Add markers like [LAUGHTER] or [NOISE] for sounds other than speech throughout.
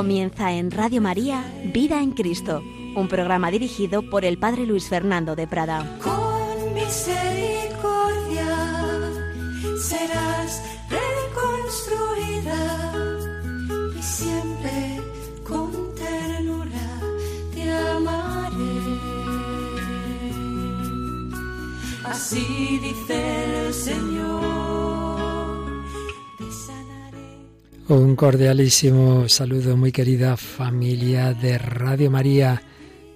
Comienza en Radio María Vida en Cristo, un programa dirigido por el Padre Luis Fernando de Prada. Un cordialísimo saludo, muy querida familia de Radio María.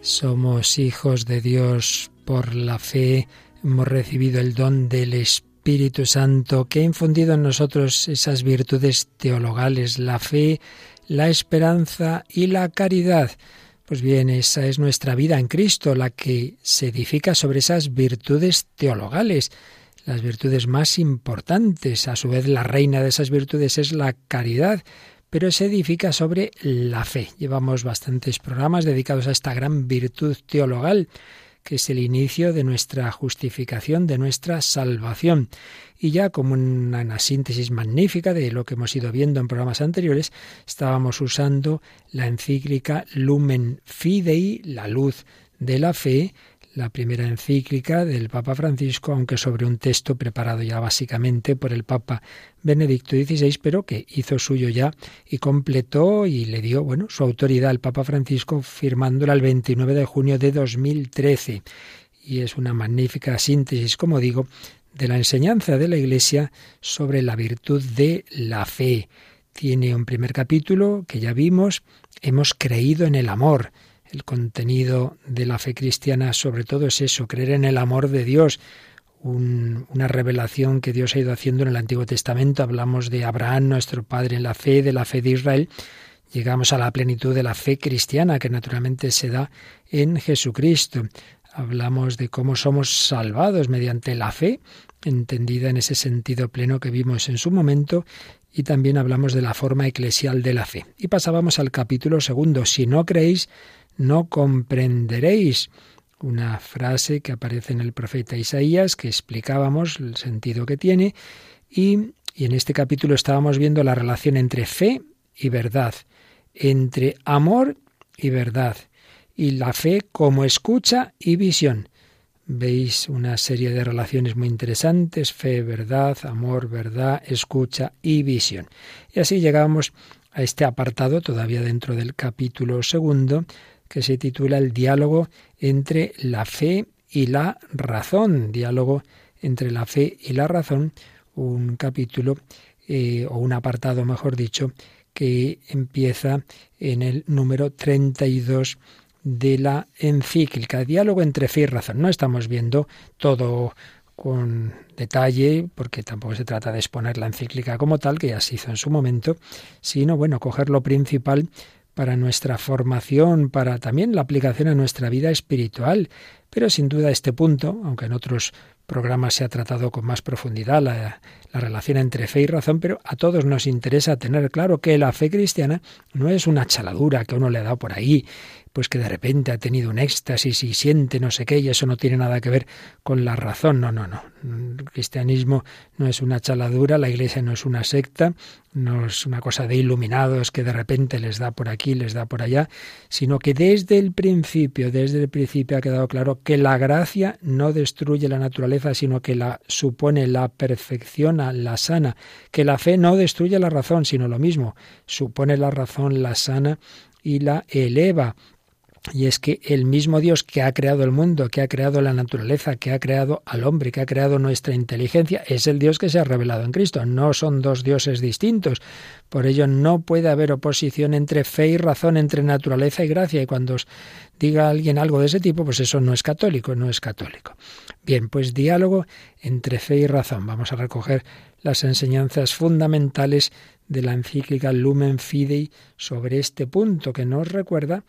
Somos hijos de Dios por la fe. Hemos recibido el don del Espíritu Santo que ha infundido en nosotros esas virtudes teologales, la fe, la esperanza y la caridad. Pues bien, esa es nuestra vida en Cristo, la que se edifica sobre esas virtudes teologales las virtudes más importantes. A su vez, la reina de esas virtudes es la caridad, pero se edifica sobre la fe. Llevamos bastantes programas dedicados a esta gran virtud teologal, que es el inicio de nuestra justificación, de nuestra salvación. Y ya como una, una, síntesis magnífica de lo que hemos ido viendo en programas anteriores, estábamos usando la encíclica Lumen Fidei, la luz de la fe, la primera encíclica del Papa Francisco, aunque sobre un texto preparado ya básicamente por el Papa Benedicto XVI, pero que hizo suyo ya y completó y le dio, bueno, su autoridad al Papa Francisco firmándola el 29 de junio de 2013. Y es una magnífica síntesis, como digo, de la enseñanza de la Iglesia sobre la virtud de la fe. Tiene un primer capítulo que ya vimos, hemos creído en el amor el contenido de la fe cristiana sobre todo es eso, creer en el amor de Dios, un, una revelación que Dios ha ido haciendo en el Antiguo Testamento. Hablamos de Abraham, nuestro padre en la fe, de la fe de Israel. Llegamos a la plenitud de la fe cristiana, que naturalmente se da en Jesucristo. Hablamos de cómo somos salvados mediante la fe, entendida en ese sentido pleno que vimos en su momento, y también hablamos de la forma eclesial de la fe. Y pasábamos al capítulo segundo. Si no creéis, no comprenderéis. Una frase que aparece en el profeta Isaías, que explicábamos el sentido que tiene, y, y en este capítulo estábamos viendo la relación entre fe y verdad, entre amor y verdad, y la fe como escucha y visión. Veis una serie de relaciones muy interesantes, fe, verdad, amor, verdad, escucha y visión. Y así llegamos a este apartado, todavía dentro del capítulo segundo, que se titula El diálogo entre la fe y la razón. Diálogo entre la fe y la razón, un capítulo eh, o un apartado, mejor dicho, que empieza en el número 32 de la encíclica. Diálogo entre fe y razón. No estamos viendo todo con detalle, porque tampoco se trata de exponer la encíclica como tal, que ya se hizo en su momento, sino, bueno, coger lo principal para nuestra formación, para también la aplicación a nuestra vida espiritual. Pero sin duda este punto, aunque en otros programas se ha tratado con más profundidad la, la, relación entre fe y razón, pero a todos nos interesa tener claro que la fe cristiana no es una chaladura que uno le dado por ahí, pues que de repente ha tenido un éxtasis y siente no sé qué, y eso no tiene nada que ver con la razón. No, no, no. El cristianismo no es una chaladura, la iglesia no es una secta, no es una cosa de iluminados que de repente les da por aquí, les da por allá, sino que desde el principio, desde el principio ha quedado claro que la gracia no destruye la naturaleza, sino que la supone, la perfecciona, la sana, que la fe no destruye la razón, sino lo mismo, supone la razón, la sana y la eleva. Y es que el mismo Dios que ha creado el mundo, que ha creado la naturaleza, que ha creado al hombre, que ha creado nuestra inteligencia, es el Dios que se ha revelado en Cristo. No son dos dioses distintos. Por ello no puede haber oposición entre fe y razón, entre naturaleza y gracia. Y cuando os diga alguien algo de ese tipo, pues eso no es católico, no es católico. Bien, pues diálogo entre fe y razón. Vamos a recoger las enseñanzas fundamentales de la encíclica Lumen Fidei sobre este punto que nos recuerda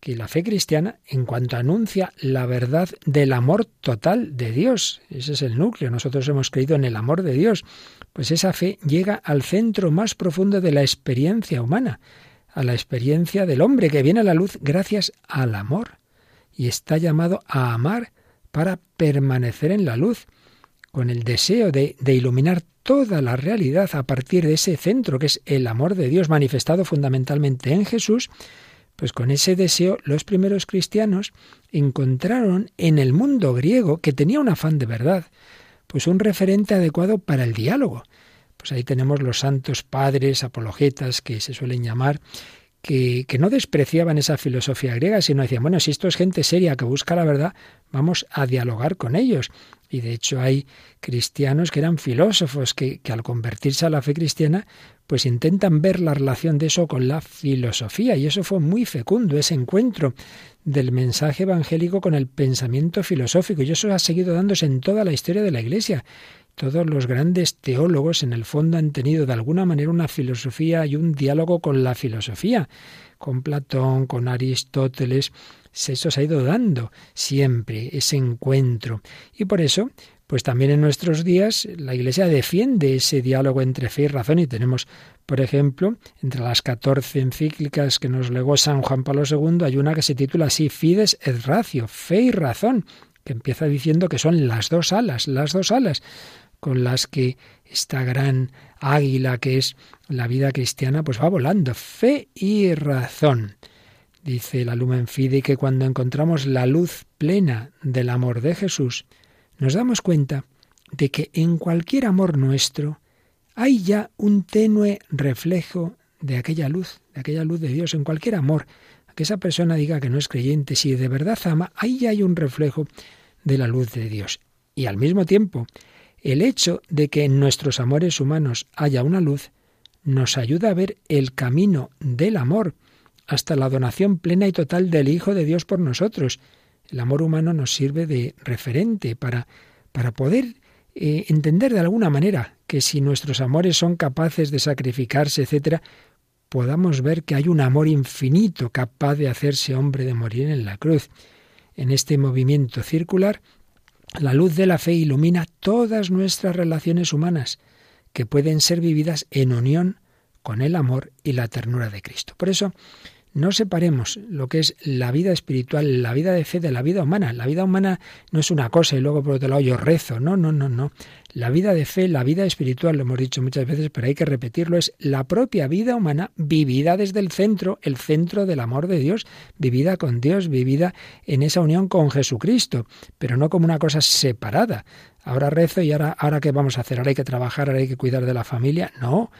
que la fe cristiana, en cuanto anuncia la verdad del amor total de Dios, ese es el núcleo, nosotros hemos creído en el amor de Dios, pues esa fe llega al centro más profundo de la experiencia humana, a la experiencia del hombre que viene a la luz gracias al amor, y está llamado a amar para permanecer en la luz, con el deseo de, iluminar toda la realidad a partir de ese centro que es el amor de Dios manifestado fundamentalmente en Jesús, pues con ese deseo los primeros cristianos encontraron en el mundo griego, que tenía un afán de verdad, pues un referente adecuado para el diálogo. Pues ahí tenemos los santos padres, apologetas, que se suelen llamar, que, que, no despreciaban esa filosofía griega, sino decían, bueno, si esto es gente seria que busca la verdad, vamos a dialogar con ellos. Y de hecho hay cristianos que eran filósofos que, que al convertirse a la fe cristiana, pues intentan ver la relación de eso con la filosofía. Y eso fue muy fecundo, ese encuentro del mensaje evangélico con el pensamiento filosófico. Y eso ha seguido dándose en toda la historia de la Iglesia. Todos los grandes teólogos en el fondo han tenido de alguna manera una filosofía y un diálogo con la filosofía, con Platón, con Aristóteles, eso se ha ido dando siempre, ese encuentro. Y por eso, pues también en nuestros días la Iglesia defiende ese diálogo entre fe y razón y tenemos, por ejemplo, entre las 14 encíclicas que nos legó San Juan Pablo II, hay una que se titula así, Fides et Ratio, fe y razón, que empieza diciendo que son las dos alas, las dos alas con las que esta gran águila que es la vida cristiana pues va volando, fe y razón. Dice la Lumen Fide que cuando encontramos la luz plena del amor de Jesús, nos damos cuenta de que en cualquier amor nuestro hay ya un tenue reflejo de aquella luz, de aquella luz de Dios, en cualquier amor. Que esa persona diga que no es creyente, si de verdad ama, ahí ya hay un reflejo de la luz de Dios. Y al mismo tiempo, el hecho de que en nuestros amores humanos haya una luz nos ayuda a ver el camino del amor, hasta la donación plena y total del Hijo de Dios por nosotros. El amor humano nos sirve de referente para, para poder eh, entender de alguna manera que si nuestros amores son capaces de sacrificarse, etcétera, podamos ver que hay un amor infinito capaz de hacerse hombre de morir en la cruz. En este movimiento circular, la luz de la fe ilumina todas nuestras relaciones humanas, que pueden ser vividas en unión con el amor y la ternura de Cristo. Por eso, no separemos lo que es la vida espiritual, la vida de fe de la vida humana. La vida humana no es una cosa y luego por otro lado yo rezo. No, no, no, no. La vida de fe, la vida espiritual, lo hemos dicho muchas veces, pero hay que repetirlo, es la propia vida humana vivida desde el centro, el centro del amor de Dios, vivida con Dios, vivida en esa unión con Jesucristo, pero no como una cosa separada. Ahora rezo y ahora, ahora qué vamos a hacer, ahora hay que trabajar, ahora hay que cuidar de la familia. No,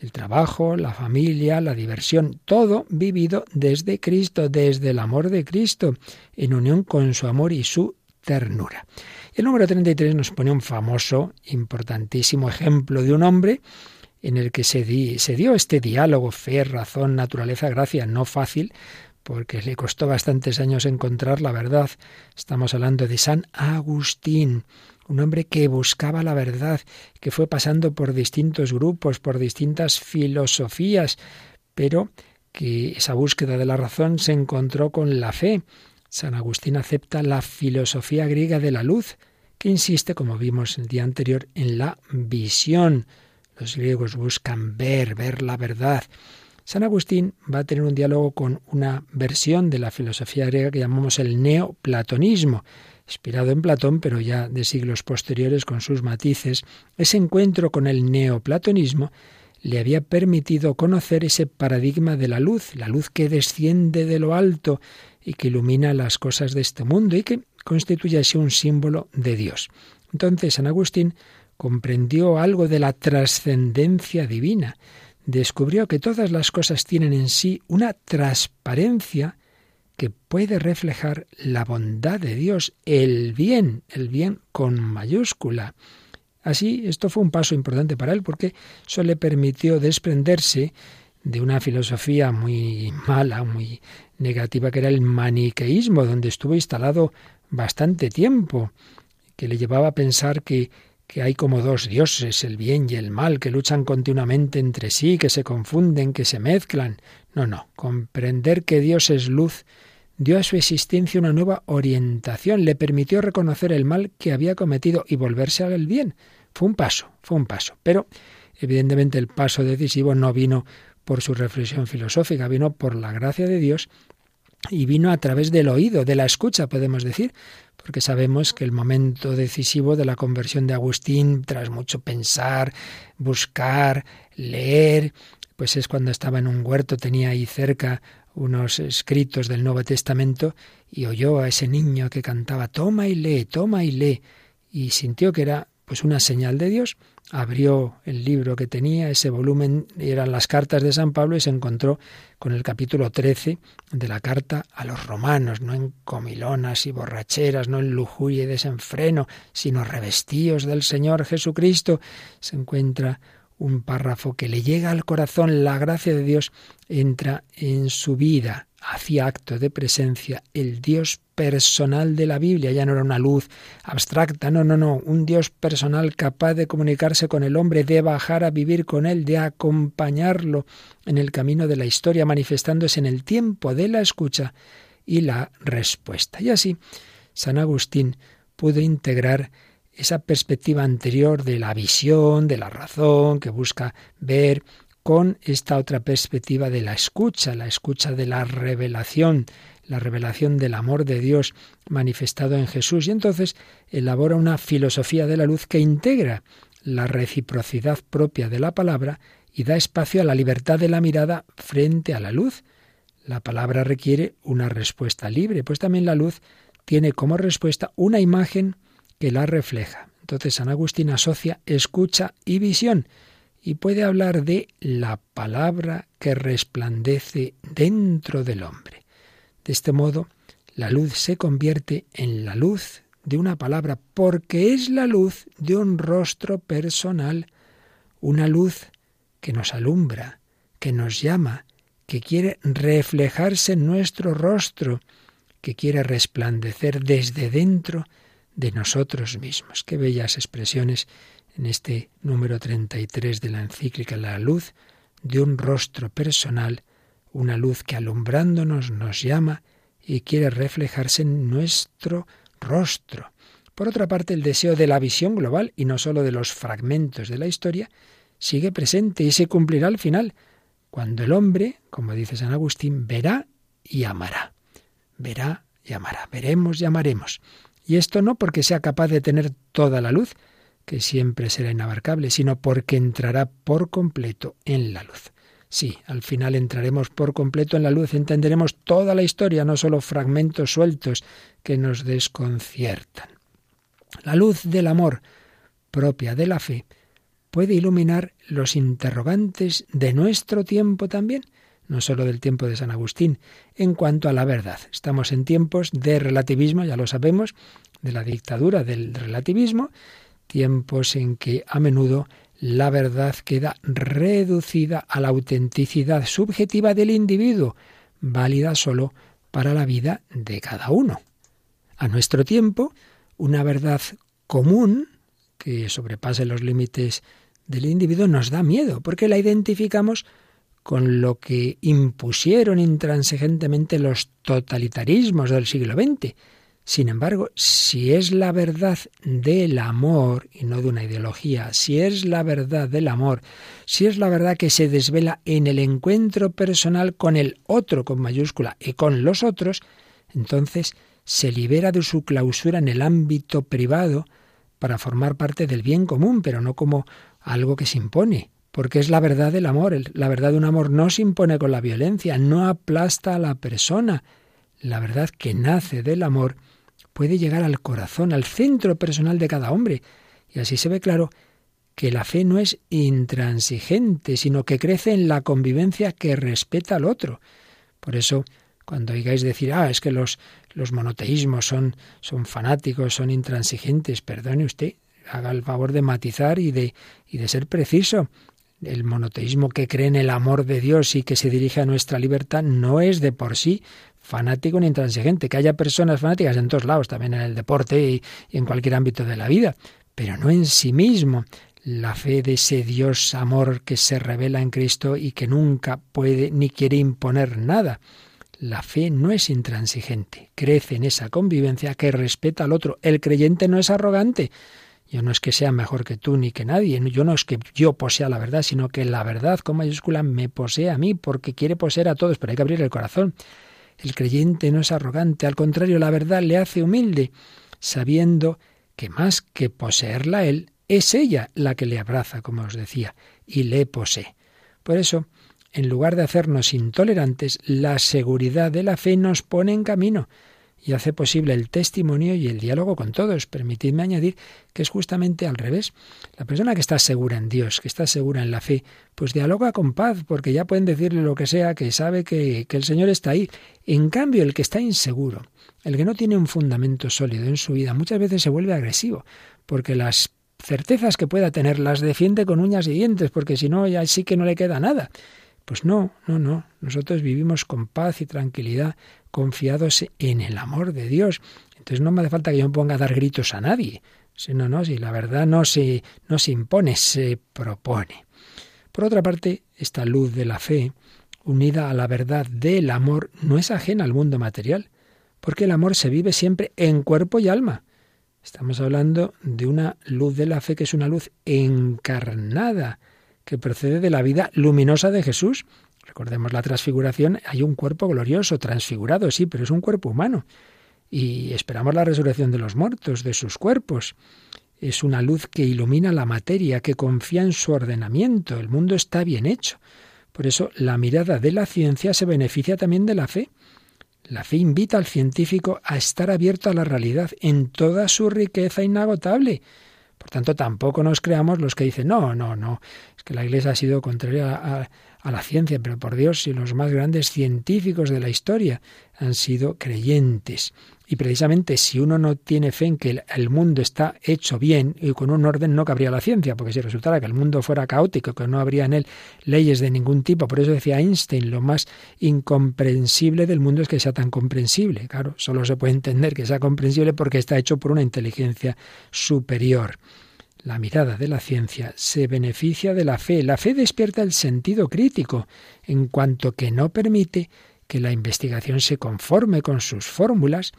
el trabajo, la familia, la diversión, todo vivido desde Cristo, desde el amor de Cristo, en unión con su amor y su ternura. El número 33 nos pone un famoso, importantísimo ejemplo de un hombre en el que se, se dio este diálogo, fe, razón, naturaleza, gracia, no fácil, porque le costó bastantes años encontrar la verdad. Estamos hablando de San Agustín, un hombre que buscaba la verdad, que fue pasando por distintos grupos, por distintas filosofías, pero que esa búsqueda de la razón se encontró con la fe. San Agustín acepta la filosofía griega de la luz, que insiste, como vimos el día anterior, en la visión. Los griegos buscan ver, ver la verdad. San Agustín va a tener un diálogo con una versión de la filosofía griega que llamamos el neoplatonismo, inspirado en Platón, pero ya de siglos posteriores con sus matices, ese encuentro con el neoplatonismo le había permitido conocer ese paradigma de la luz, la luz que desciende de lo alto y que ilumina las cosas de este mundo y que constituye así un símbolo de Dios. Entonces San Agustín comprendió algo de la trascendencia divina, descubrió que todas las cosas tienen en sí una transparencia que puede reflejar la bondad de Dios, el bien, el bien con mayúscula. Así, esto fue un paso importante para él porque eso le permitió desprenderse de una filosofía muy mala, muy negativa, que era el maniqueísmo, donde estuvo instalado bastante tiempo, que le llevaba a pensar que, que hay como dos dioses, el bien y el mal, que luchan continuamente entre sí, que se confunden, que se mezclan. No, no, comprender que Dios es luz dio a su existencia una nueva orientación, le permitió reconocer el mal que había cometido y volverse al bien. Fue un paso, fue un paso. Pero, evidentemente, el paso decisivo no vino por su reflexión filosófica, vino por la gracia de Dios y vino a través del oído, de la escucha, podemos decir, porque sabemos que el momento decisivo de la conversión de Agustín, tras mucho pensar, buscar, leer, pues es cuando estaba en un huerto, tenía ahí cerca unos escritos del Nuevo Testamento y oyó a ese niño que cantaba toma y lee, toma y lee y sintió que era pues una señal de Dios abrió el libro que tenía, ese volumen eran las cartas de San Pablo y se encontró con el capítulo 13 de la carta a los romanos, no en comilonas y borracheras, no en lujuria y desenfreno, sino revestidos del Señor Jesucristo. Se encuentra un párrafo que le llega al corazón, la gracia de Dios entra en su vida, hacía acto de presencia el Dios personal de la Biblia, ya no era una luz abstracta, no, no, no, un Dios personal capaz de comunicarse con el hombre, de bajar a vivir con él, de acompañarlo en el camino de la historia, manifestándose en el tiempo de la escucha y la respuesta. Y así, San Agustín pudo integrar esa perspectiva anterior de la visión, de la razón, que busca ver con esta otra perspectiva de la escucha, la escucha de la revelación, la revelación del amor de Dios manifestado en Jesús. Y entonces elabora una filosofía de la luz que integra la reciprocidad propia de la palabra y da espacio a la libertad de la mirada frente a la luz. La palabra requiere una respuesta libre, pues también la luz tiene como respuesta una imagen que la refleja. Entonces San Agustín asocia escucha y visión y puede hablar de la palabra que resplandece dentro del hombre. De este modo, la luz se convierte en la luz de una palabra, porque es la luz de un rostro personal, una luz que nos alumbra, que nos llama, que quiere reflejarse en nuestro rostro, que quiere resplandecer desde dentro de nosotros mismos. Qué bellas expresiones en este número 33 de la encíclica La luz de un rostro personal, una luz que alumbrándonos nos llama y quiere reflejarse en nuestro rostro. Por otra parte, el deseo de la visión global y no sólo de los fragmentos de la historia sigue presente y se cumplirá al final, cuando el hombre, como dice San Agustín, verá y amará. Verá y amará. Veremos y amaremos. Y esto no porque sea capaz de tener toda la luz, que siempre será inabarcable, sino porque entrará por completo en la luz. Sí, al final entraremos por completo en la luz, entenderemos toda la historia, no solo fragmentos sueltos que nos desconciertan. La luz del amor propia de la fe puede iluminar los interrogantes de nuestro tiempo también, no solo del tiempo de San Agustín, en cuanto a la verdad. Estamos en tiempos de relativismo, ya lo sabemos, de la dictadura del relativismo, tiempos en que a menudo la verdad queda reducida a la autenticidad subjetiva del individuo, válida sólo para la vida de cada uno. A nuestro tiempo, una verdad común que sobrepase los límites del individuo nos da miedo, porque la identificamos con lo que impusieron intransigentemente los totalitarismos del siglo XX, sin embargo, si es la verdad del amor, y no de una ideología, si es la verdad del amor, si es la verdad que se desvela en el encuentro personal con el otro con mayúscula y con los otros, entonces se libera de su clausura en el ámbito privado para formar parte del bien común, pero no como algo que se impone, porque es la verdad del amor. La verdad de un amor no se impone con la violencia, no aplasta a la persona. La verdad que nace del amor puede llegar al corazón, al centro personal de cada hombre. Y así se ve claro que la fe no es intransigente, sino que crece en la convivencia que respeta al otro. Por eso, cuando oigáis decir, ah, es que los, los monoteísmos son, son fanáticos, son intransigentes, perdone usted, haga el favor de matizar y de, y de ser preciso. El monoteísmo que cree en el amor de Dios y que se dirige a nuestra libertad no es de por sí fanático ni intransigente. Que haya personas fanáticas en todos lados, también en el deporte y, en cualquier ámbito de la vida, pero no en sí mismo. La fe de ese Dios amor que se revela en Cristo y que nunca puede ni quiere imponer nada. La fe no es intransigente, crece en esa convivencia que respeta al otro. El creyente no es arrogante. Yo no es que sea mejor que tú ni que nadie, yo no es que yo posea la verdad, sino que la verdad con mayúscula me posee a mí porque quiere poseer a todos, pero hay que abrir el corazón. El creyente no es arrogante, al contrario, la verdad le hace humilde, sabiendo que más que poseerla él, es ella la que le abraza, como os decía, y le posee. Por eso, en lugar de hacernos intolerantes, la seguridad de la fe nos pone en camino y hace posible el testimonio y el diálogo con todos. Permitidme añadir que es justamente al revés. La persona que está segura en Dios, que está segura en la fe, pues dialoga con paz, porque ya pueden decirle lo que sea, que sabe que, el Señor está ahí. En cambio, el que está inseguro, el que no tiene un fundamento sólido en su vida, muchas veces se vuelve agresivo, porque las certezas que pueda tener las defiende con uñas y dientes, porque si no, ya sí que no le queda nada. Pues no, no, no. Nosotros vivimos con paz y tranquilidad, confiados en el amor de Dios. Entonces no me hace falta que yo me ponga a dar gritos a nadie. Si no, no, si la verdad no se, no se impone, se propone. Por otra parte, esta luz de la fe, unida a la verdad del amor, no es ajena al mundo material, porque el amor se vive siempre en cuerpo y alma. Estamos hablando de una luz de la fe que es una luz encarnada, que procede de la vida luminosa de Jesús. Recordemos la transfiguración, hay un cuerpo glorioso, transfigurado, sí, pero es un cuerpo humano. Y esperamos la resurrección de los muertos, de sus cuerpos. Es una luz que ilumina la materia, que confía en su ordenamiento. El mundo está bien hecho. Por eso la mirada de la ciencia se beneficia también de la fe. La fe invita al científico a estar abierto a la realidad en toda su riqueza inagotable. Por tanto, tampoco nos creamos los que dicen, no, no, no, es que la Iglesia ha sido contraria a, la ciencia, pero por Dios, si los más grandes científicos de la historia han sido creyentes. Y precisamente si uno no tiene fe en que el mundo está hecho bien y con un orden no cabría la ciencia, porque si resultara que el mundo fuera caótico, que no habría en él leyes de ningún tipo, por eso decía Einstein, lo más incomprensible del mundo es que sea tan comprensible. Claro, solo se puede entender que sea comprensible porque está hecho por una inteligencia superior. La mirada de la ciencia se beneficia de la fe. La fe despierta el sentido crítico, en cuanto que no permite que la investigación se conforme con sus fórmulas,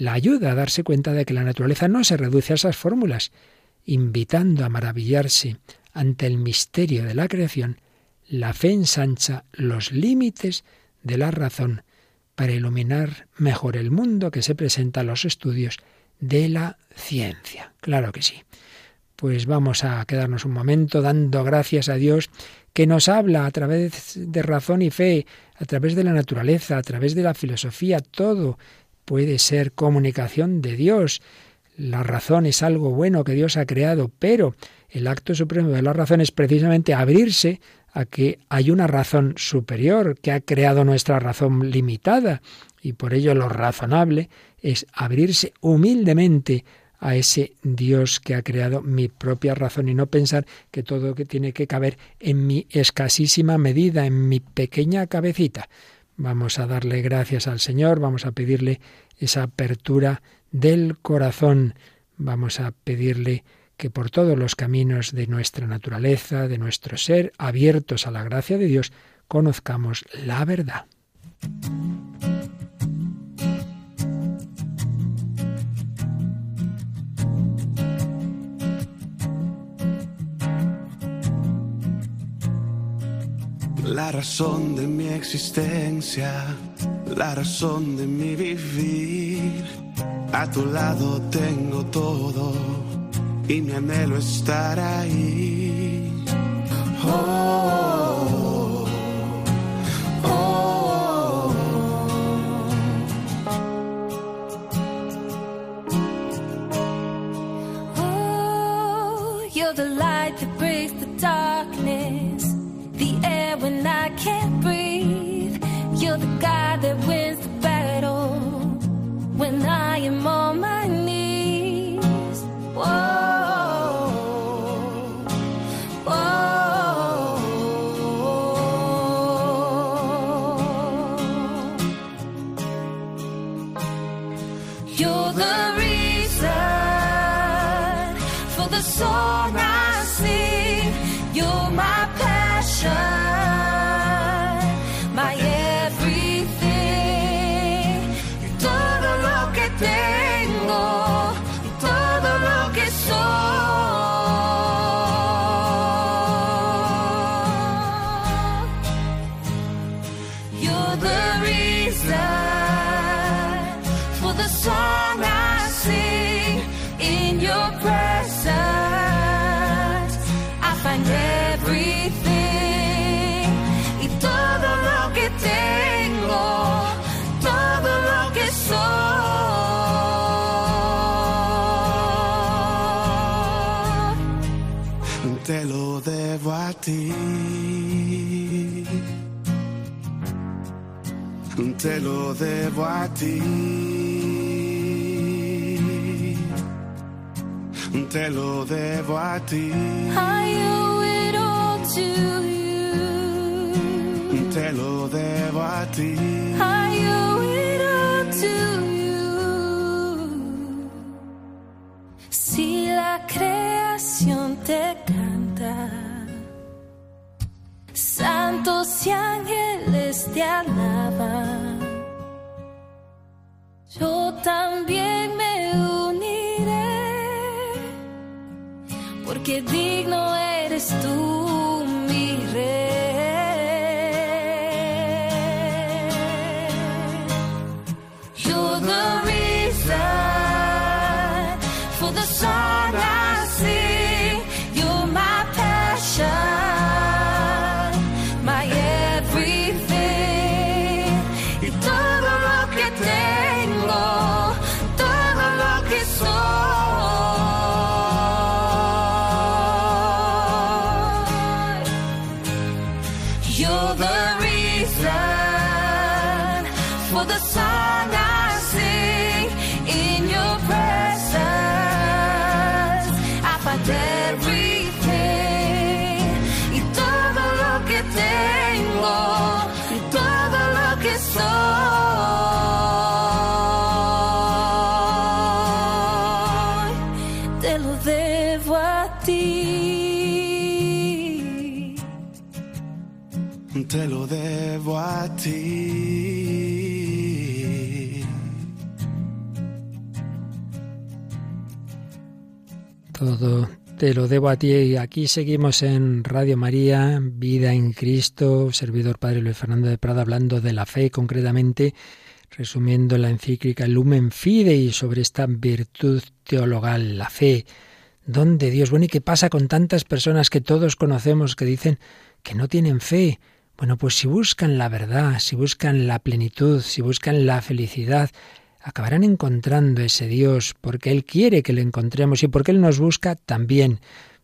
la ayuda a darse cuenta de que la naturaleza no se reduce a esas fórmulas, invitando a maravillarse ante el misterio de la creación, la fe ensancha los límites de la razón para iluminar mejor el mundo que se presenta a los estudios de la ciencia. Claro que sí pues vamos a quedarnos un momento dando gracias a Dios que nos habla a través de razón y fe, a través de la naturaleza, a través de la filosofía, todo puede ser comunicación de Dios. La razón es algo bueno que Dios ha creado, pero el acto supremo de la razón es precisamente abrirse a que hay una razón superior que ha creado nuestra razón limitada y por ello lo razonable es abrirse humildemente a ese Dios que ha creado mi propia razón y no pensar que todo que tiene que caber en mi escasísima medida, en mi pequeña cabecita. Vamos a darle gracias al Señor, vamos a pedirle esa apertura del corazón, vamos a pedirle que por todos los caminos de nuestra naturaleza, de nuestro ser, abiertos a la gracia de Dios, conozcamos la verdad. La razón de mi existencia, la razón de mi vivir. A tu lado tengo todo y mi anhelo estar ahí. Oh, oh, Oh, you're the light that breaks the darkness, when I can't breathe. You're the guy that wins the battle when I am on my Te lo debo a ti. Te lo debo a ti. I owe it all to you. Te lo debo a ti. I owe it all to you. Si la creación te canta, santos y ángeles te alaban. Yo también me uniré, porque digno eres ti. Todo te lo debo a ti. Y Aquí seguimos en Radio María, Vida en Cristo, servidor Padre Luis Fernando de Prada, hablando de la fe, concretamente resumiendo la encíclica Lumen Fidei sobre esta virtud teologal, la fe, don de Dios. Bueno, ¿y qué pasa con tantas personas que todos conocemos que dicen que no tienen fe? Bueno, pues si buscan la verdad, si buscan la plenitud, si buscan la felicidad, acabarán encontrando ese Dios, porque Él quiere que le encontremos y porque Él nos busca también.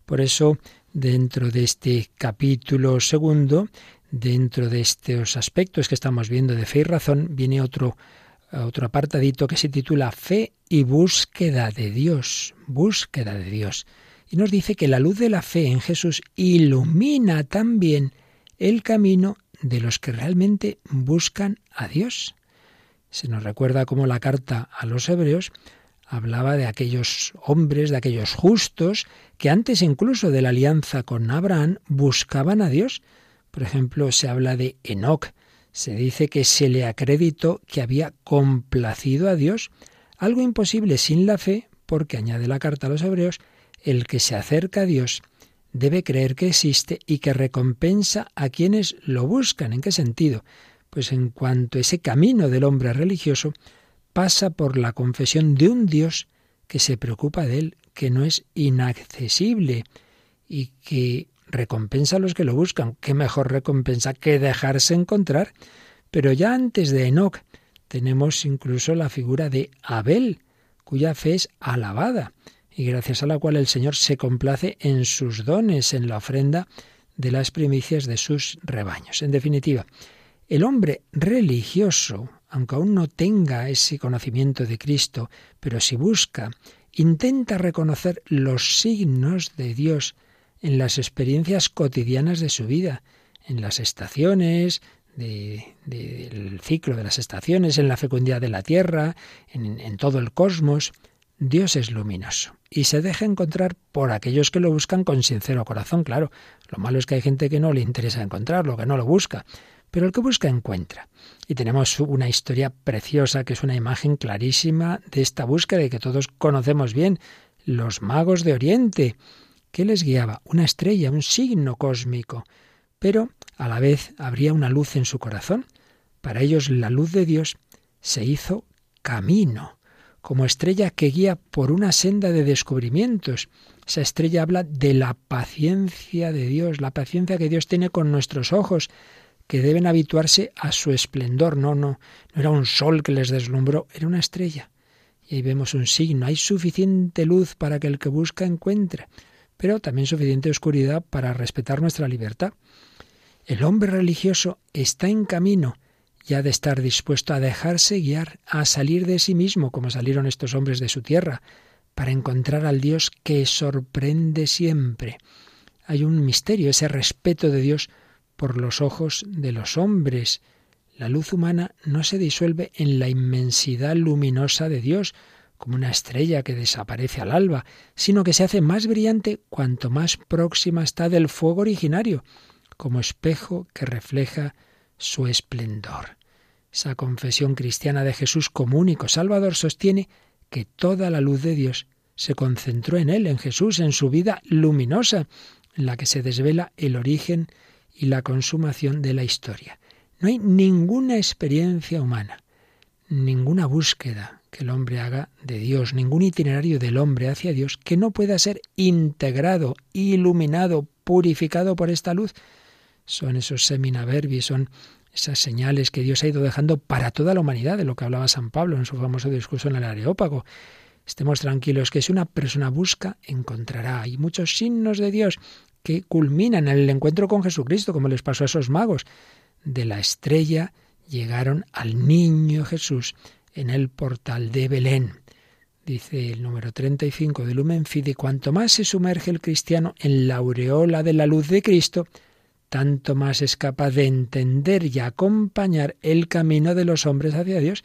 Por eso, dentro de este capítulo segundo, dentro de estos aspectos que estamos viendo de fe y razón, viene otro, otro apartadito que se titula Fe y búsqueda de Dios, búsqueda de Dios. Y nos dice que la luz de la fe en Jesús ilumina también el camino de los que realmente buscan a Dios. Se nos recuerda cómo la carta a los hebreos hablaba de aquellos hombres, de aquellos justos, que antes incluso de la alianza con Abraham buscaban a Dios. Por ejemplo, se habla de Enoc. Se dice que se le acreditó que había complacido a Dios, algo imposible sin la fe, porque añade la carta a los hebreos, el que se acerca a Dios debe creer que existe y que recompensa a quienes lo buscan. ¿En qué sentido? Pues en cuanto ese camino del hombre religioso pasa por la confesión de un Dios que se preocupa de él, que no es inaccesible y que recompensa a los que lo buscan. ¿Qué mejor recompensa que dejarse encontrar? Pero ya antes de Enoch tenemos incluso la figura de Abel, cuya fe es alabada y gracias a la cual el Señor se complace en sus dones, en la ofrenda de las primicias de sus rebaños. En definitiva, el hombre religioso, aunque aún no tenga ese conocimiento de Cristo, pero si busca, intenta reconocer los signos de Dios en las experiencias cotidianas de su vida, en las estaciones, de, de, del ciclo de las estaciones, en la fecundidad de la tierra, en todo el cosmos. Dios es luminoso y se deja encontrar por aquellos que lo buscan con sincero corazón, claro. Lo malo es que hay gente que no le interesa encontrarlo, que no lo busca, pero el que busca encuentra. Y tenemos una historia preciosa que es una imagen clarísima de esta búsqueda y que todos conocemos bien, los magos de Oriente. ¿Qué les guiaba? Una estrella, un signo cósmico. Pero a la vez habría una luz en su corazón. Para ellos la luz de Dios se hizo camino como estrella que guía por una senda de descubrimientos. Esa estrella habla de la paciencia de Dios, la paciencia que Dios tiene con nuestros ojos, que deben habituarse a su esplendor. No, no, no era un sol que les deslumbró, era una estrella. Y ahí vemos un signo, hay suficiente luz para que el que busca encuentre. pero también suficiente oscuridad para respetar nuestra libertad. El hombre religioso está en camino y ha de estar dispuesto a dejarse guiar, a salir de sí mismo, como salieron estos hombres de su tierra, para encontrar al Dios que sorprende siempre. Hay un misterio, ese respeto de Dios por los ojos de los hombres. La luz humana no se disuelve en la inmensidad luminosa de Dios, como una estrella que desaparece al alba, sino que se hace más brillante cuanto más próxima está del fuego originario, como espejo que refleja su esplendor. Esa confesión cristiana de Jesús como único Salvador sostiene que toda la luz de Dios se concentró en Él, en Jesús, en su vida luminosa, en la que se desvela el origen y la consumación de la historia. No hay ninguna experiencia humana, ninguna búsqueda que el hombre haga de Dios, ningún itinerario del hombre hacia Dios que no pueda ser integrado, iluminado, purificado por esta luz. Son esos seminaverbi, son esas señales que Dios ha ido dejando para toda la humanidad, de lo que hablaba San Pablo en su famoso discurso en el Areópago. Estemos tranquilos que si una persona busca, encontrará. Hay muchos signos de Dios que culminan en el encuentro con Jesucristo, como les pasó a esos magos. De la estrella llegaron al niño Jesús en el portal de Belén. Dice el número 35 de Lumen Fide, cuanto más se sumerge el cristiano en la aureola de la luz de Cristo, tanto más es capaz de entender y acompañar el camino de los hombres hacia Dios.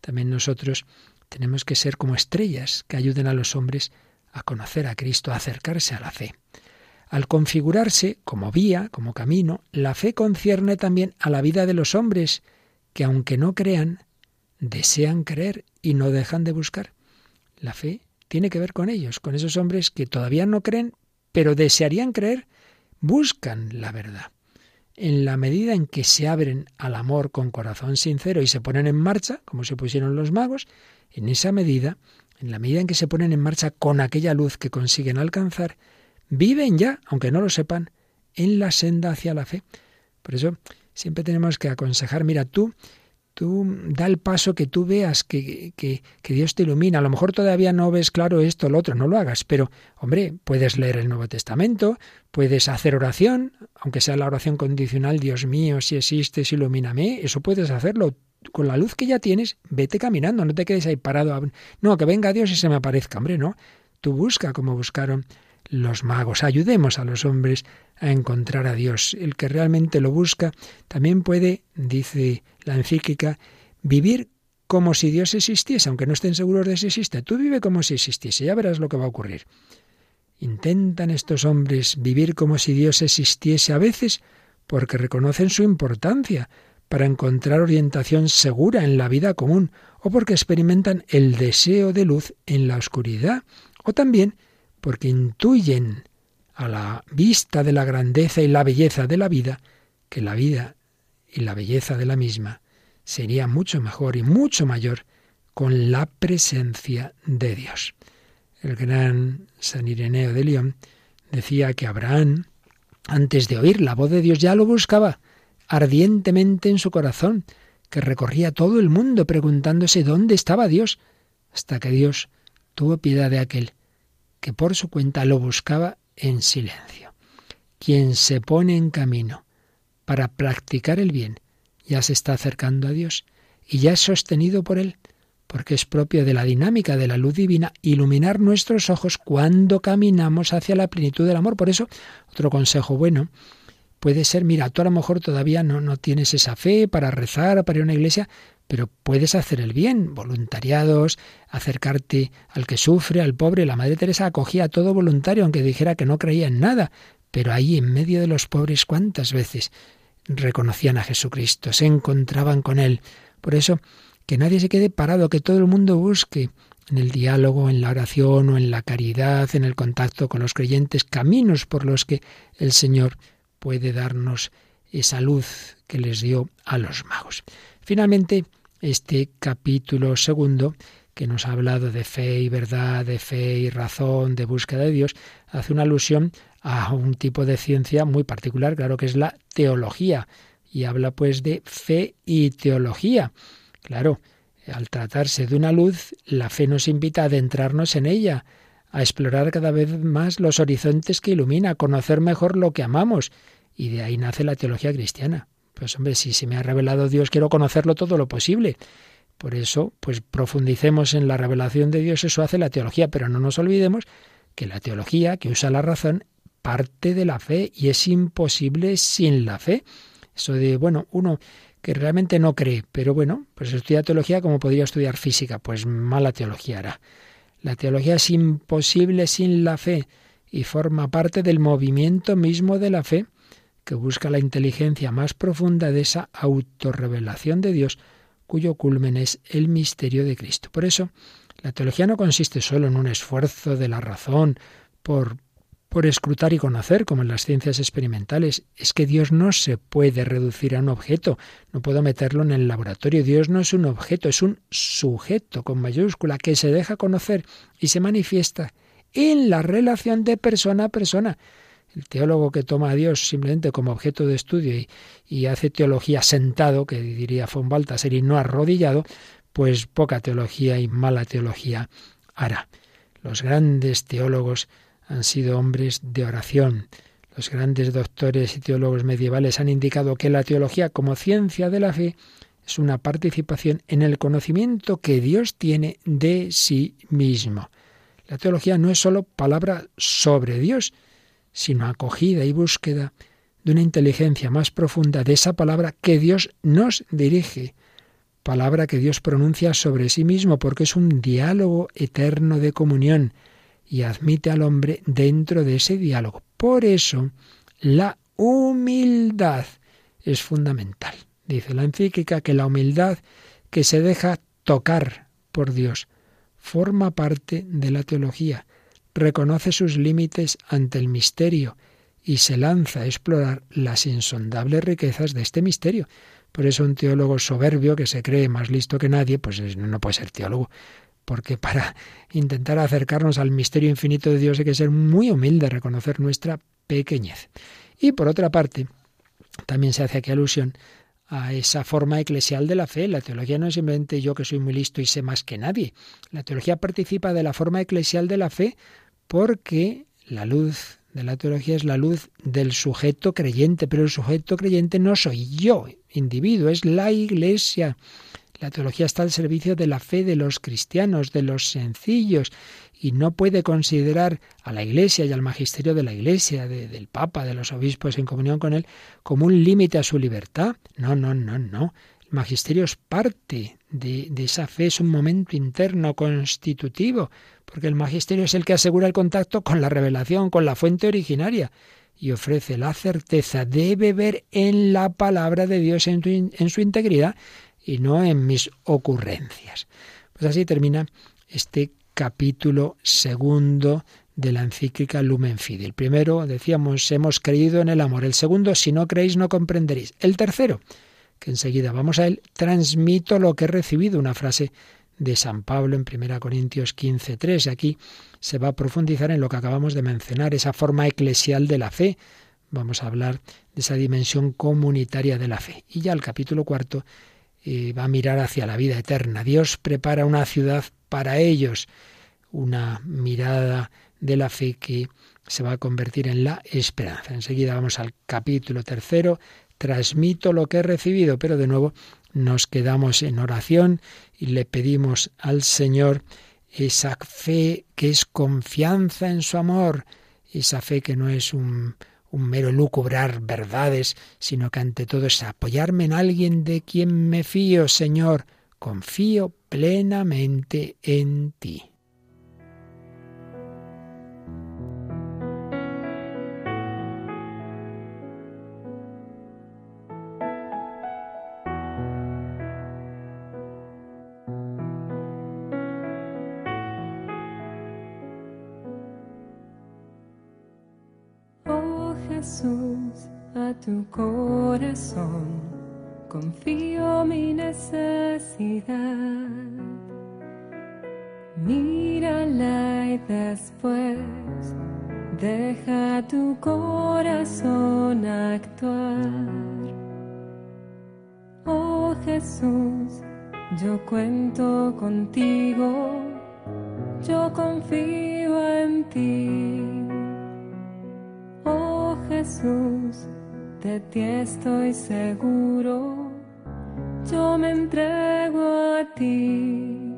También nosotros tenemos que ser como estrellas que ayuden a los hombres a conocer a Cristo, a acercarse a la fe. Al configurarse como vía, como camino, la fe concierne también a la vida de los hombres, que aunque no crean, desean creer y no dejan de buscar. La fe tiene que ver con ellos, con esos hombres que todavía no creen, pero desearían creer, buscan la verdad. En la medida en que se abren al amor con corazón sincero y se ponen en marcha, como se pusieron los magos, en esa medida, en la medida en que se ponen en marcha con aquella luz que consiguen alcanzar, viven ya, aunque no lo sepan, en la senda hacia la fe. Por eso siempre tenemos que aconsejar, mira, tú, tú da el paso que tú veas que, que, que, Dios te ilumina. A lo mejor todavía no ves claro esto o lo otro, no lo hagas, pero hombre, puedes leer el Nuevo Testamento, puedes hacer oración, aunque sea la oración condicional, Dios mío, si existes, ilumíname, eso puedes hacerlo con la luz que ya tienes, vete caminando, no te quedes ahí parado. No, que venga Dios y se me aparezca, hombre, no. Tú busca como buscaron los magos. Ayudemos a los hombres a encontrar a Dios. El que realmente lo busca también puede, dice la encíclica, vivir como si Dios existiese, aunque no estén seguros de si existe. Tú vive como si existiese, ya verás lo que va a ocurrir. Intentan estos hombres vivir como si Dios existiese a veces porque reconocen su importancia, para encontrar orientación segura en la vida común, o porque experimentan el deseo de luz en la oscuridad, o también porque intuyen a la vista de la grandeza y la belleza de la vida que la vida y la belleza de la misma sería mucho mejor y mucho mayor con la presencia de Dios. El gran San Ireneo de León decía que Abraham, antes de oír la voz de Dios, ya lo buscaba, ardientemente en su corazón, que recorría todo el mundo preguntándose dónde estaba Dios, hasta que Dios tuvo piedad de aquel que por su cuenta lo buscaba en silencio. Quien se pone en camino para practicar el bien ya se está acercando a Dios y ya es sostenido por Él, porque es propio de la dinámica de la luz divina iluminar nuestros ojos cuando caminamos hacia la plenitud del amor. Por eso, otro consejo bueno puede ser, mira, tú a lo mejor todavía no, no tienes esa fe para rezar, para ir a una iglesia, pero puedes hacer el bien, voluntariados, acercarte al que sufre, al pobre. La Madre Teresa acogía a todo voluntario, aunque dijera que no creía en nada, pero ahí en medio de los pobres, ¿cuántas veces reconocían a Jesucristo, se encontraban con Él? Por eso, que nadie se quede parado, que todo el mundo busque en el diálogo, en la oración o en la caridad, en el contacto con los creyentes, caminos por los que el Señor puede darnos esa luz que les dio a los magos. Finalmente, este capítulo segundo, que nos ha hablado de fe y verdad, de fe y razón, de búsqueda de Dios, hace una alusión a un tipo de ciencia muy particular, claro que es la teología, y habla pues de fe y teología. Claro, al tratarse de una luz, la fe nos invita a adentrarnos en ella, a explorar cada vez más los horizontes que ilumina, a conocer mejor lo que amamos. Y de ahí nace la teología cristiana. Pues hombre, si se me ha revelado Dios, quiero conocerlo todo lo posible. Por eso, pues profundicemos en la revelación de Dios, eso hace la teología, pero no nos olvidemos que la teología, que usa la razón, parte de la fe y es imposible sin la fe. Eso de, bueno, uno que realmente no cree, pero bueno, pues estudia teología como podría estudiar física, pues mala teología hará. La teología es imposible sin la fe y forma parte del movimiento mismo de la fe que busca la inteligencia más profunda de esa autorrevelación de Dios, cuyo culmen es el misterio de Cristo. Por eso, la teología no consiste solo en un esfuerzo de la razón por por escrutar y conocer, como en las ciencias experimentales. Es que Dios no se puede reducir a un objeto, no puedo meterlo en el laboratorio. Dios no es un objeto, es un sujeto con mayúscula que se deja conocer y se manifiesta en la relación de persona a persona. El teólogo que toma a Dios simplemente como objeto de estudio y, hace teología sentado, que diría von Baltasar, y no arrodillado, pues poca teología y mala teología hará. Los grandes teólogos han sido hombres de oración. Los grandes doctores y teólogos medievales han indicado que la teología como ciencia de la fe es una participación en el conocimiento que Dios tiene de sí mismo. La teología no es sólo palabra sobre Dios, sino acogida y búsqueda de una inteligencia más profunda de esa palabra que Dios nos dirige, palabra que Dios pronuncia sobre sí mismo, porque es un diálogo eterno de comunión, y admite al hombre dentro de ese diálogo. Por eso, la humildad es fundamental. Dice la encíclica que la humildad que se deja tocar por Dios forma parte de la teología, reconoce sus límites ante el misterio y se lanza a explorar las insondables riquezas de este misterio. Por eso un teólogo soberbio que se cree más listo que nadie, pues no puede ser teólogo porque para intentar acercarnos al misterio infinito de Dios hay que ser muy humilde, reconocer nuestra pequeñez. Y por otra parte, también se hace aquí alusión a esa forma eclesial de la fe. La teología no es simplemente yo que soy muy listo y sé más que nadie. La teología participa de la forma eclesial de la fe porque la luz de la teología es la luz del sujeto creyente, pero el sujeto creyente no soy yo, individuo, es la iglesia. La teología está al servicio de la fe de los cristianos, de los sencillos, y no puede considerar a la Iglesia y al magisterio de la Iglesia, del Papa, de los obispos en comunión con él, como un límite a su libertad. No, no, no, no. El magisterio es parte de, esa fe, es un momento interno, constitutivo, porque el magisterio es el que asegura el contacto con la revelación, con la fuente originaria y ofrece la certeza de beber en la palabra de Dios en, en su integridad y no en mis ocurrencias. Pues así termina este capítulo segundo de la encíclica Lumen Fide. El primero, decíamos, hemos creído en el amor. El segundo, si no creéis, no comprenderéis. El tercero, que enseguida vamos a él, transmito lo que he recibido, una frase de San Pablo en 1 Corintios 15, 3. Aquí se va a profundizar en lo que acabamos de mencionar, esa forma eclesial de la fe. Vamos a hablar de esa dimensión comunitaria de la fe. Y ya el capítulo cuarto va a mirar hacia la vida eterna. Dios prepara una ciudad para ellos, una mirada de la fe que se va a convertir en la esperanza. Enseguida vamos al capítulo tercero, transmito lo que he recibido, pero de nuevo nos quedamos en oración y le pedimos al Señor esa fe que es confianza en su amor, esa fe que no es un, mero lucubrar verdades, sino que ante todo es apoyarme en alguien de quien me fío, Señor, confío plenamente en ti. Tu corazón confío mi necesidad. Mírala y después deja tu corazón actuar. Oh Jesús, yo cuento contigo yo confío en ti. De ti estoy seguro, yo me entrego a ti,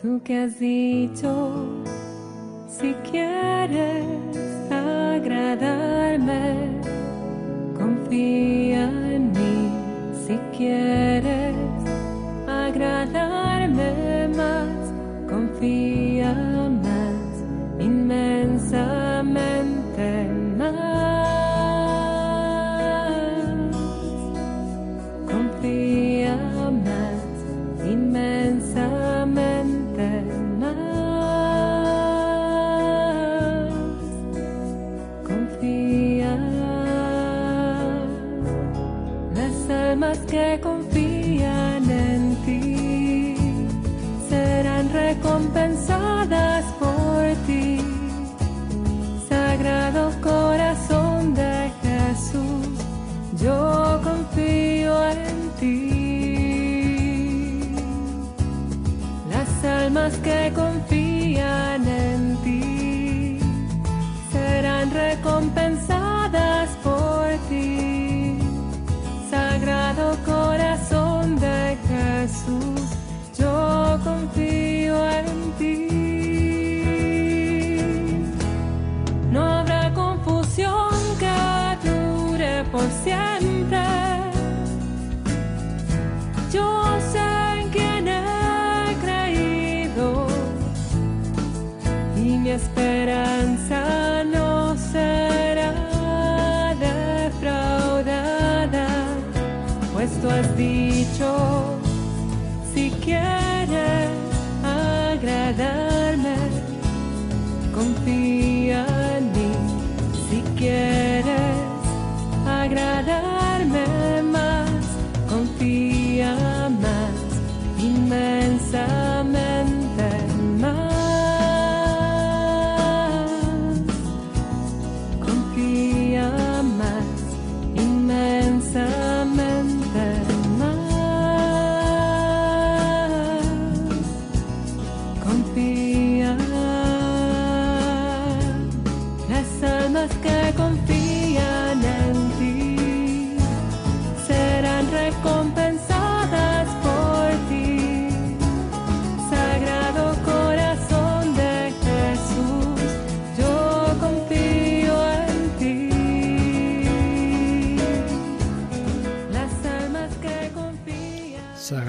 tú que has dicho, si quieres agradarme, confía en mí, si quieres agradarme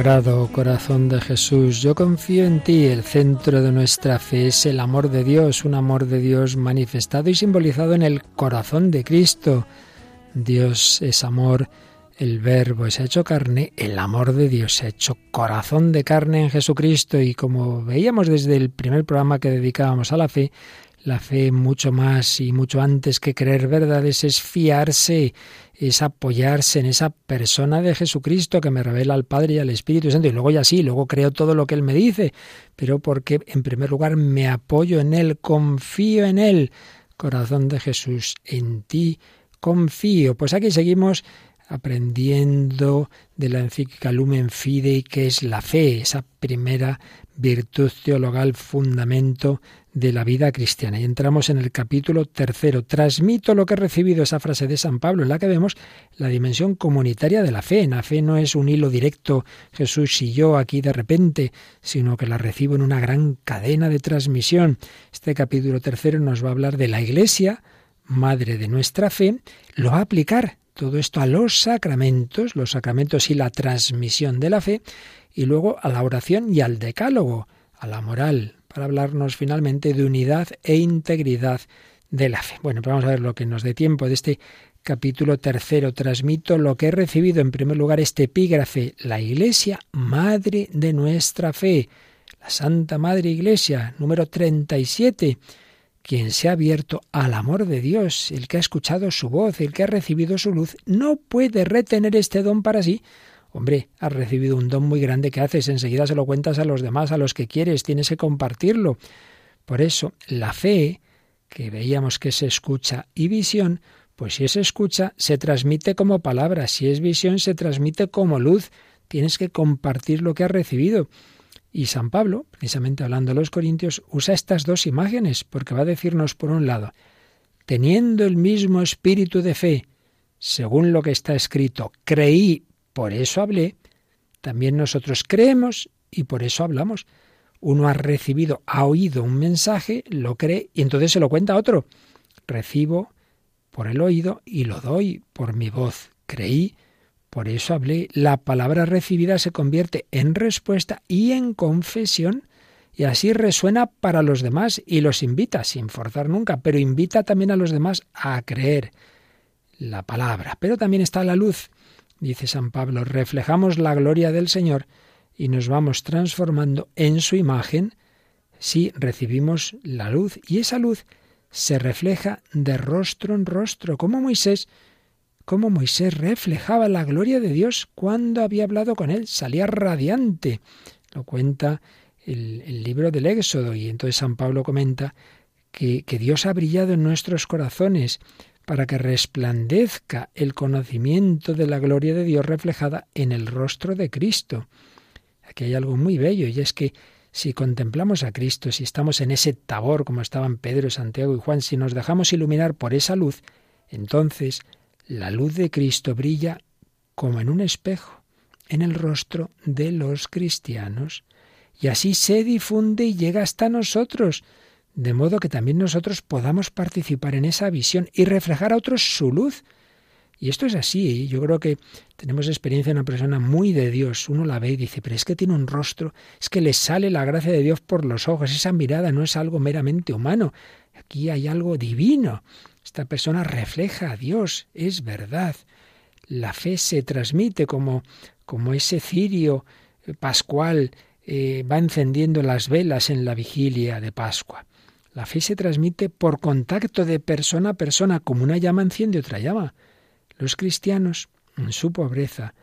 Corazón de Jesús, yo confío en ti. El centro de nuestra fe es el amor de Dios, un amor de Dios manifestado y simbolizado en el corazón de Cristo. Dios es amor, el verbo se ha hecho carne, el amor de Dios se ha hecho corazón de carne en Jesucristo y como veíamos desde el primer programa que dedicábamos a la fe, la fe mucho más y mucho antes que creer verdades es fiarse, es apoyarse en esa persona de Jesucristo que me revela al Padre y al Espíritu Santo. Y luego ya sí, luego creo todo lo que Él me dice, pero porque en primer lugar me apoyo en Él, confío en Él. Corazón de Jesús, en ti confío. Pues aquí seguimos aprendiendo de la encíclica Lumen Fidei, que es la fe, esa primera virtud teologal, fundamento de la vida cristiana. Y entramos en el capítulo tercero. Transmito lo que he recibido, esa frase de San Pablo, en la que vemos la dimensión comunitaria de la fe. La fe no es un hilo directo, Jesús y yo aquí de repente, sino que la recibo en una gran cadena de transmisión. Este capítulo tercero nos va a hablar de la Iglesia, madre de nuestra fe, lo va a aplicar todo esto a los sacramentos, los sacramentos y la transmisión de la fe, y luego a la oración y al decálogo, a la moral, para hablarnos finalmente de unidad e integridad de la fe. Bueno, pues vamos a ver lo que nos dé tiempo de este capítulo tercero. Transmito lo que he recibido en primer lugar este epígrafe, la Iglesia, Madre de nuestra fe, la Santa Madre Iglesia, número 37 quien se ha abierto al amor de Dios, el que ha escuchado su voz, el que ha recibido su luz, no puede retener este don para sí. Hombre, has recibido un don muy grande que haces, enseguida se lo cuentas a los demás, a los que quieres, tienes que compartirlo. Por eso, la fe, que veíamos que es escucha y visión, pues si es escucha, se transmite como palabra, si es visión, se transmite como luz. Tienes que compartir lo que has recibido. Y San Pablo, precisamente hablando a los Corintios, usa estas dos imágenes, porque va a decirnos por un lado, teniendo el mismo espíritu de fe, según lo que está escrito, creí, por eso hablé, también nosotros creemos y por eso hablamos. Uno ha recibido, ha oído un mensaje, lo cree y entonces se lo cuenta a otro. Recibo por el oído y lo doy por mi voz. Creí, por eso hablé. La palabra recibida se convierte en respuesta y en confesión y así resuena para los demás y los invita, sin forzar nunca, pero invita también a los demás a creer la palabra. Pero también está la luz, dice San Pablo, reflejamos la gloria del Señor y nos vamos transformando en su imagen si recibimos la luz. Y esa luz se refleja de rostro en rostro, como Moisés, como Moisés reflejaba la gloria de Dios cuando había hablado con él, salía radiante. Lo cuenta el, libro del Éxodo y entonces San Pablo comenta que, que Dios ha brillado en nuestros corazones para que resplandezca el conocimiento de la gloria de Dios reflejada en el rostro de Cristo. Aquí hay algo muy bello y es que si contemplamos a Cristo, si estamos en ese tabor como estaban Pedro, Santiago y Juan, si nos dejamos iluminar por esa luz, entonces la luz de Cristo brilla como en un espejo en el rostro de los cristianos y así se difunde y llega hasta nosotros, de modo que también nosotros podamos participar en esa visión y reflejar a otros su luz. Y esto es así, ¿eh? yo creo que tenemos experiencia de una persona muy de Dios. Uno la ve y dice, pero es que tiene un rostro, es que le sale la gracia de Dios por los ojos, esa mirada no es algo meramente humano, aquí hay algo divino. Esta persona refleja a Dios, es verdad. La fe se transmite como, como ese cirio pascual eh, va encendiendo las velas en la vigilia de Pascua. La fe se transmite por contacto de persona a persona, como una llama enciende otra llama. Los cristianos, en su pobreza,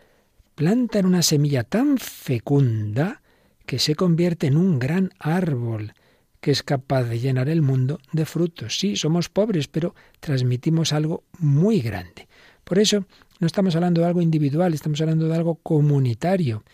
plantan una semilla tan fecunda que se convierte en un gran árbol que es capaz de llenar el mundo de frutos. Sí, somos pobres, pero transmitimos algo muy grande. Por eso no estamos hablando de algo individual, estamos hablando de algo comunitario.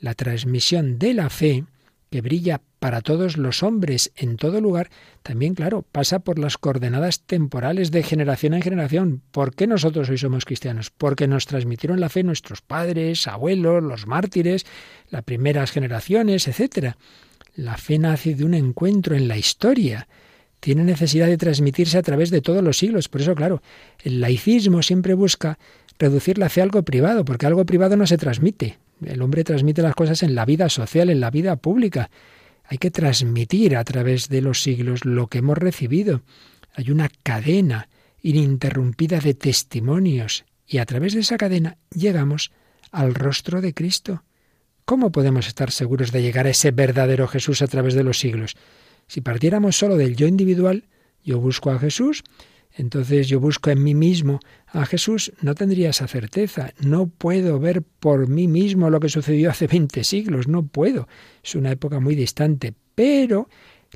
La transmisión de la fe que brilla para todos los hombres en todo lugar, también, claro, pasa por las coordenadas temporales de generación en generación. ¿Por qué nosotros hoy somos cristianos? Porque nos transmitieron la fe nuestros padres, abuelos, los mártires, las primeras generaciones, etc. La fe nace de un encuentro en la historia. Tiene necesidad de transmitirse a través de todos los siglos. Por eso, claro, el laicismo siempre busca reducir la fe a algo privado, porque algo privado no se transmite. El hombre transmite las cosas en la vida social, en la vida pública. Hay que transmitir a través de los siglos lo que hemos recibido. Hay una cadena ininterrumpida de testimonios y a través de esa cadena llegamos al rostro de Cristo. ¿Cómo podemos estar seguros de llegar a ese verdadero Jesús a través de los siglos? Si partiéramos solo del yo individual, yo busco a Jesús, entonces yo busco en mí mismo a Jesús, no tendría esa certeza. No puedo ver por mí mismo lo que sucedió hace [LAUGHS] 20 siglos, no puedo. Es una época muy distante, pero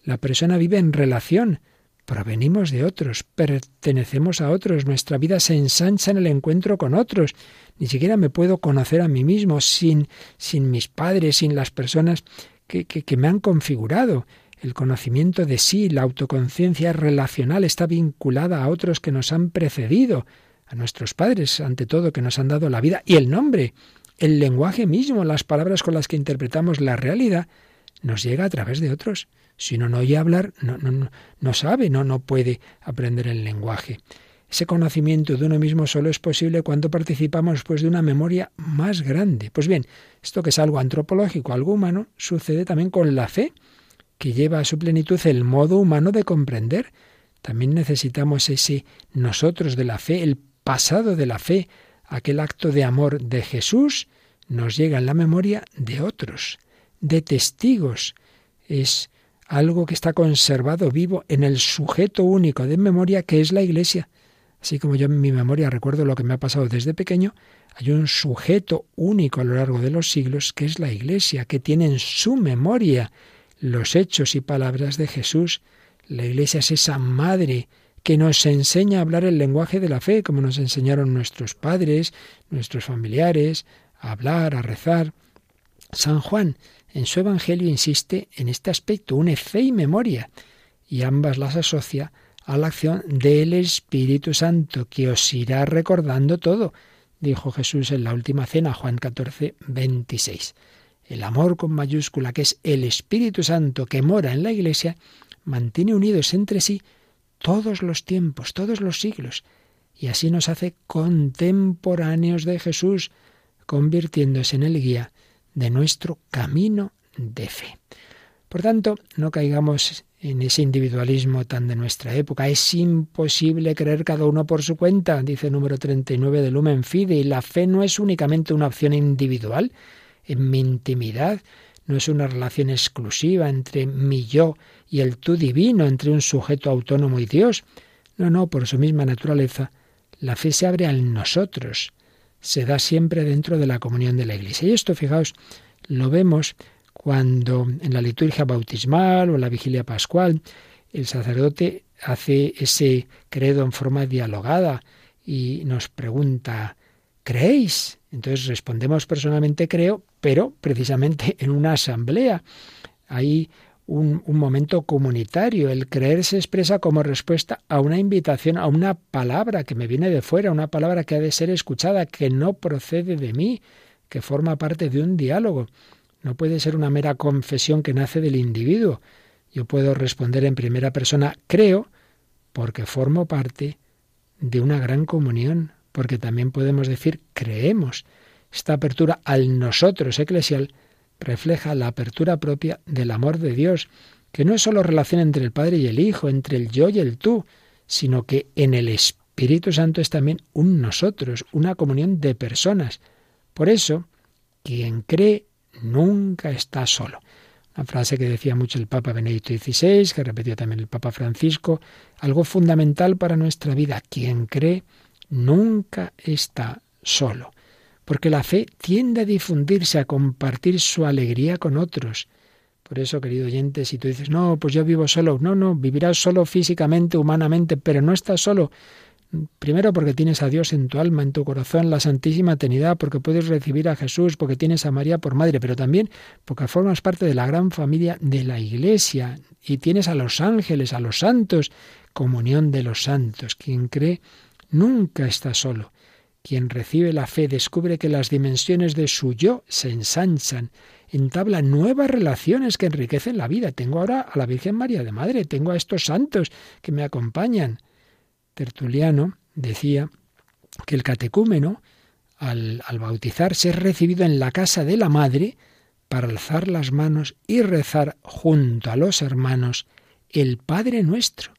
la persona vive en relación. Provenimos de otros, pertenecemos a otros, nuestra vida se ensancha en el encuentro con otros. Ni siquiera me puedo conocer a mí mismo sin, sin mis padres, sin las personas que, que, que me han configurado. El conocimiento de sí, la autoconciencia relacional está vinculada a otros que nos han precedido, a nuestros padres, ante todo, que nos han dado la vida, y el nombre, el lenguaje mismo, las palabras con las que interpretamos la realidad, nos llega a través de otros. Si uno no oye hablar, no, no, sabe, no, no puede aprender el lenguaje. Ese conocimiento de uno mismo solo es posible cuando participamos pues, de una memoria más grande. Pues bien, esto que es algo antropológico, algo humano, sucede también con la fe que lleva a su plenitud el modo humano de comprender. También necesitamos ese nosotros de la fe, el pasado de la fe, aquel acto de amor de Jesús, nos llega en la memoria de otros, de testigos. Es algo que está conservado vivo en el sujeto único de memoria que es la Iglesia. Así como yo en mi memoria recuerdo lo que me ha pasado desde pequeño, hay un sujeto único a lo largo de los siglos que es la Iglesia, que tiene en su memoria los hechos y palabras de Jesús. La Iglesia es esa madre que nos enseña a hablar el lenguaje de la fe, como nos enseñaron nuestros padres, nuestros familiares, a hablar, a rezar. San Juan en su Evangelio insiste en este aspecto, une fe y memoria, y ambas las asocia a la acción del Espíritu Santo, que os irá recordando todo, dijo Jesús en la última cena, Juan 14, 26. El amor con mayúscula, que es el Espíritu Santo que mora en la Iglesia, mantiene unidos entre sí todos los tiempos, todos los siglos, y así nos hace contemporáneos de Jesús, convirtiéndose en el guía de nuestro camino de fe. Por tanto, no caigamos en ese individualismo tan de nuestra época. Es imposible creer cada uno por su cuenta, dice el número 39 de Lumen Fide, y la fe no es únicamente una opción individual. En mi intimidad no es una relación exclusiva entre mi yo y el tú divino, entre un sujeto autónomo y Dios. No, no, por su misma naturaleza, la fe se abre al nosotros, se da siempre dentro de la comunión de la Iglesia. Y esto, fijaos, lo vemos cuando en la liturgia bautismal o en la vigilia pascual el sacerdote hace ese credo en forma dialogada y nos pregunta, ¿creéis? Entonces respondemos personalmente creo, pero precisamente [LAUGHS] en una asamblea. Hay un, un, momento comunitario. El creer se expresa como respuesta a una invitación, a una palabra que me viene de fuera, una palabra que ha de ser escuchada, que no procede de mí, que forma parte de un diálogo. No puede ser una mera confesión que nace del individuo. Yo puedo responder en primera persona creo porque formo parte de una gran comunión, porque también podemos decir creemos. Esta apertura al nosotros eclesial refleja la apertura propia del amor de Dios, que no es solo relación entre el Padre y el Hijo, entre el yo y el tú, sino que en el Espíritu Santo es también un nosotros, una comunión de personas. Por eso, quien cree nunca está solo. Una frase que decía mucho el Papa Benedicto XVI, que repetió también el Papa Francisco, algo fundamental para nuestra vida. Quien cree nunca está solo porque la fe tiende a difundirse, a compartir su alegría con otros. Por eso, querido oyente, si tú dices, no, pues yo vivo solo, no, no, vivirás solo físicamente, humanamente, pero no estás solo. Primero porque tienes a Dios en tu alma, en tu corazón, la Santísima Trinidad, porque puedes recibir a Jesús, porque tienes a María por madre, pero también porque formas parte de la gran familia de la Iglesia y tienes a los ángeles, a los santos, comunión de los santos. Quien cree nunca está solo. Quien recibe la fe descubre que las dimensiones de su yo se ensanchan, entabla nuevas relaciones que enriquecen la vida. Tengo ahora a la Virgen María de Madre, tengo a estos santos que me acompañan. Tertuliano decía que el catecúmeno, al, al bautizarse, es recibido en la casa de la Madre para alzar las manos y rezar junto a los hermanos el Padre nuestro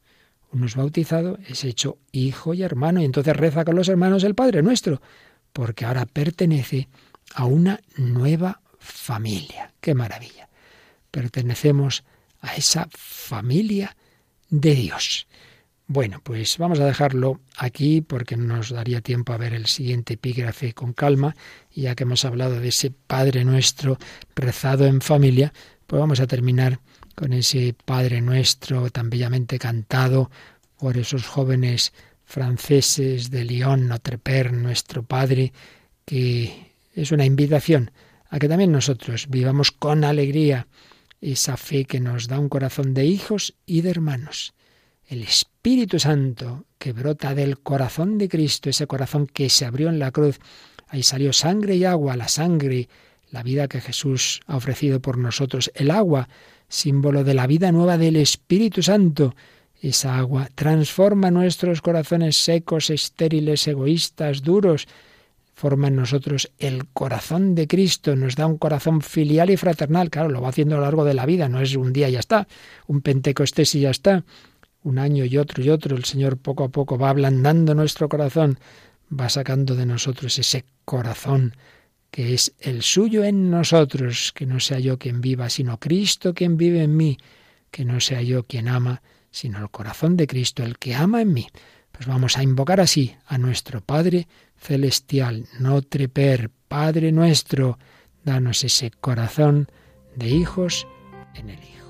uno es bautizado, es hecho hijo y hermano, y entonces reza con los hermanos el Padre nuestro, porque ahora pertenece a una nueva familia. ¡Qué maravilla! Pertenecemos a esa familia de Dios. Bueno, pues vamos a dejarlo aquí porque no nos daría tiempo a ver el siguiente epígrafe con calma, ya que hemos hablado de ese Padre nuestro rezado en familia, pues vamos a terminar con ese Padre nuestro tan bellamente cantado por esos jóvenes franceses de Lyon, Notre Père, nuestro Padre, que es una invitación a que también nosotros vivamos con alegría esa fe que nos da un corazón de hijos y de hermanos. El Espíritu Santo que brota del corazón de Cristo, ese corazón que se abrió en la cruz, ahí salió sangre y agua, la sangre, la vida que Jesús ha ofrecido por nosotros, el agua símbolo de la vida nueva del Espíritu Santo. Esa agua transforma nuestros corazones secos, estériles, egoístas, duros. Forma en nosotros el corazón de Cristo, nos da un corazón filial y fraternal. Claro, lo va haciendo a lo largo de la vida, no es un día y ya está, un Pentecostés y ya está. Un año y otro y otro, el Señor poco a poco va ablandando nuestro corazón, va sacando de nosotros ese corazón que es el suyo en nosotros, que no sea yo quien viva, sino Cristo quien vive en mí, que no sea yo quien ama, sino el corazón de Cristo, el que ama en mí. Pues vamos a invocar así a nuestro Padre Celestial, Notre Père, Padre nuestro, danos ese corazón de hijos en el Hijo.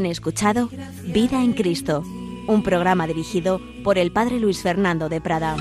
Han escuchado Vida en Cristo, un programa dirigido por el Padre Luis Fernando de Prada.